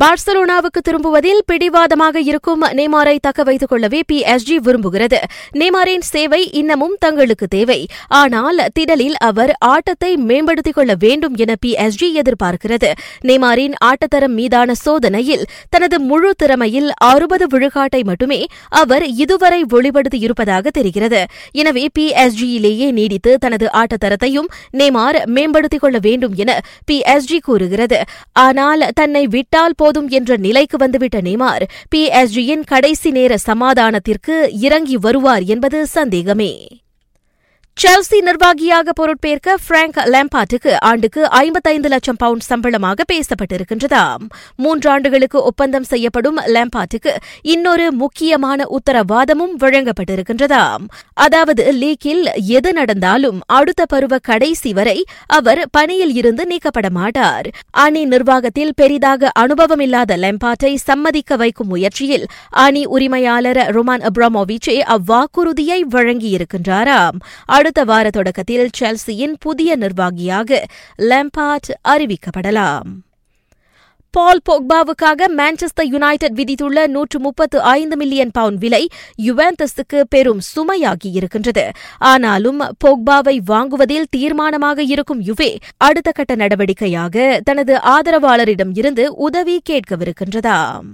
பார்சலோனாவுக்கு திரும்புவதில் பிடிவாதமாக இருக்கும் நேமாரை தக்க வைத்துக் கொள்ளவே பி எஸ்ஜி விரும்புகிறது. நேமாரின் சேவை இன்னமும் தங்களுக்கு தேவை. ஆனால் திடலில் அவர் ஆட்டத்தை மேம்படுத்திக் கொள்ள வேண்டும் என பி எஸ்ஜி எதிர்பார்க்கிறது. நேமாரின் ஆட்டத்தரம் மீதான சோதனையில் தனது முழு திறமையில் அறுபது விழுக்காட்டை மட்டுமே அவர் இதுவரை வெளிப்படுத்தியிருப்பதாக தெரிகிறது. எனவே பி எஸ்ஜியிலேயே நீடித்து தனது ஆட்டத்தரத்தையும் நேமார் மேம்படுத்திக் கொள்ள வேண்டும் என பி எஸ்ஜி கூறுகிறது. ஆனால் தன்னை விட்டால் போதும் என்ற நிலைக்கு வந்துவிட்ட நேமார் பிஎஸ்ஜியின் கடைசி நேர சமாதானத்திற்கு இறங்கி வருவார் என்பது சந்தேகமே. செல்சி நிர்வாகியாக பொருட்பேற்க பிராங்க் லேம்பாட்டுக்கு ஆண்டுக்கு ஐம்பத்தைந்து லட்சம் பவுண்ட் சம்பளமாக பேசப்பட்டிருக்கின்றதாம். மூன்றாண்டுகளுக்கு ஒப்பந்தம் செய்யப்படும் லேம்பாட்டுக்கு இன்னொரு முக்கியமான உத்தரவாதமும் வழங்கப்பட்டிருக்கின்றதாம். அதாவது லீக்கில் எது நடந்தாலும் அடுத்த பருவ கடைசி வரை அவர் பணியில் இருந்து நீக்கப்பட மாட்டார். அணி நிர்வாகத்தில் பெரிதாக அனுபவமில்லாத லேம்பாட்டை சம்மதிக்க வைக்கும் முயற்சியில் அணி உரிமையாளர் ரொமான் அப்ராமோவிச்சே அவ்வாக்குறுதியை வழங்கியிருக்கின்றாராம். அடுத்த வார தொடக்கத்தில் செல்சியின் புதிய நிர்வாகியாக லெம்பார்ட் அறிவிக்கப்படலாம். பால் போக்பாவுக்காக மான்செஸ்டர் யுனைடெட் விதித்துள்ள நூற்று முப்பத்து ஐந்து மில்லியன் பவுண்ட் விலை யுவாந்தஸுக்கு பெரும் சுமையாகியிருக்கின்றது ஆனாலும் போக்பாவை வாங்குவதில் தீர்மானமாக இருக்கும் யுவே அடுத்த கட்ட நடவடிக்கையாக தனது ஆதரவாளரிடம் இருந்து உதவி கேட்கவிருக்கின்றதாம்.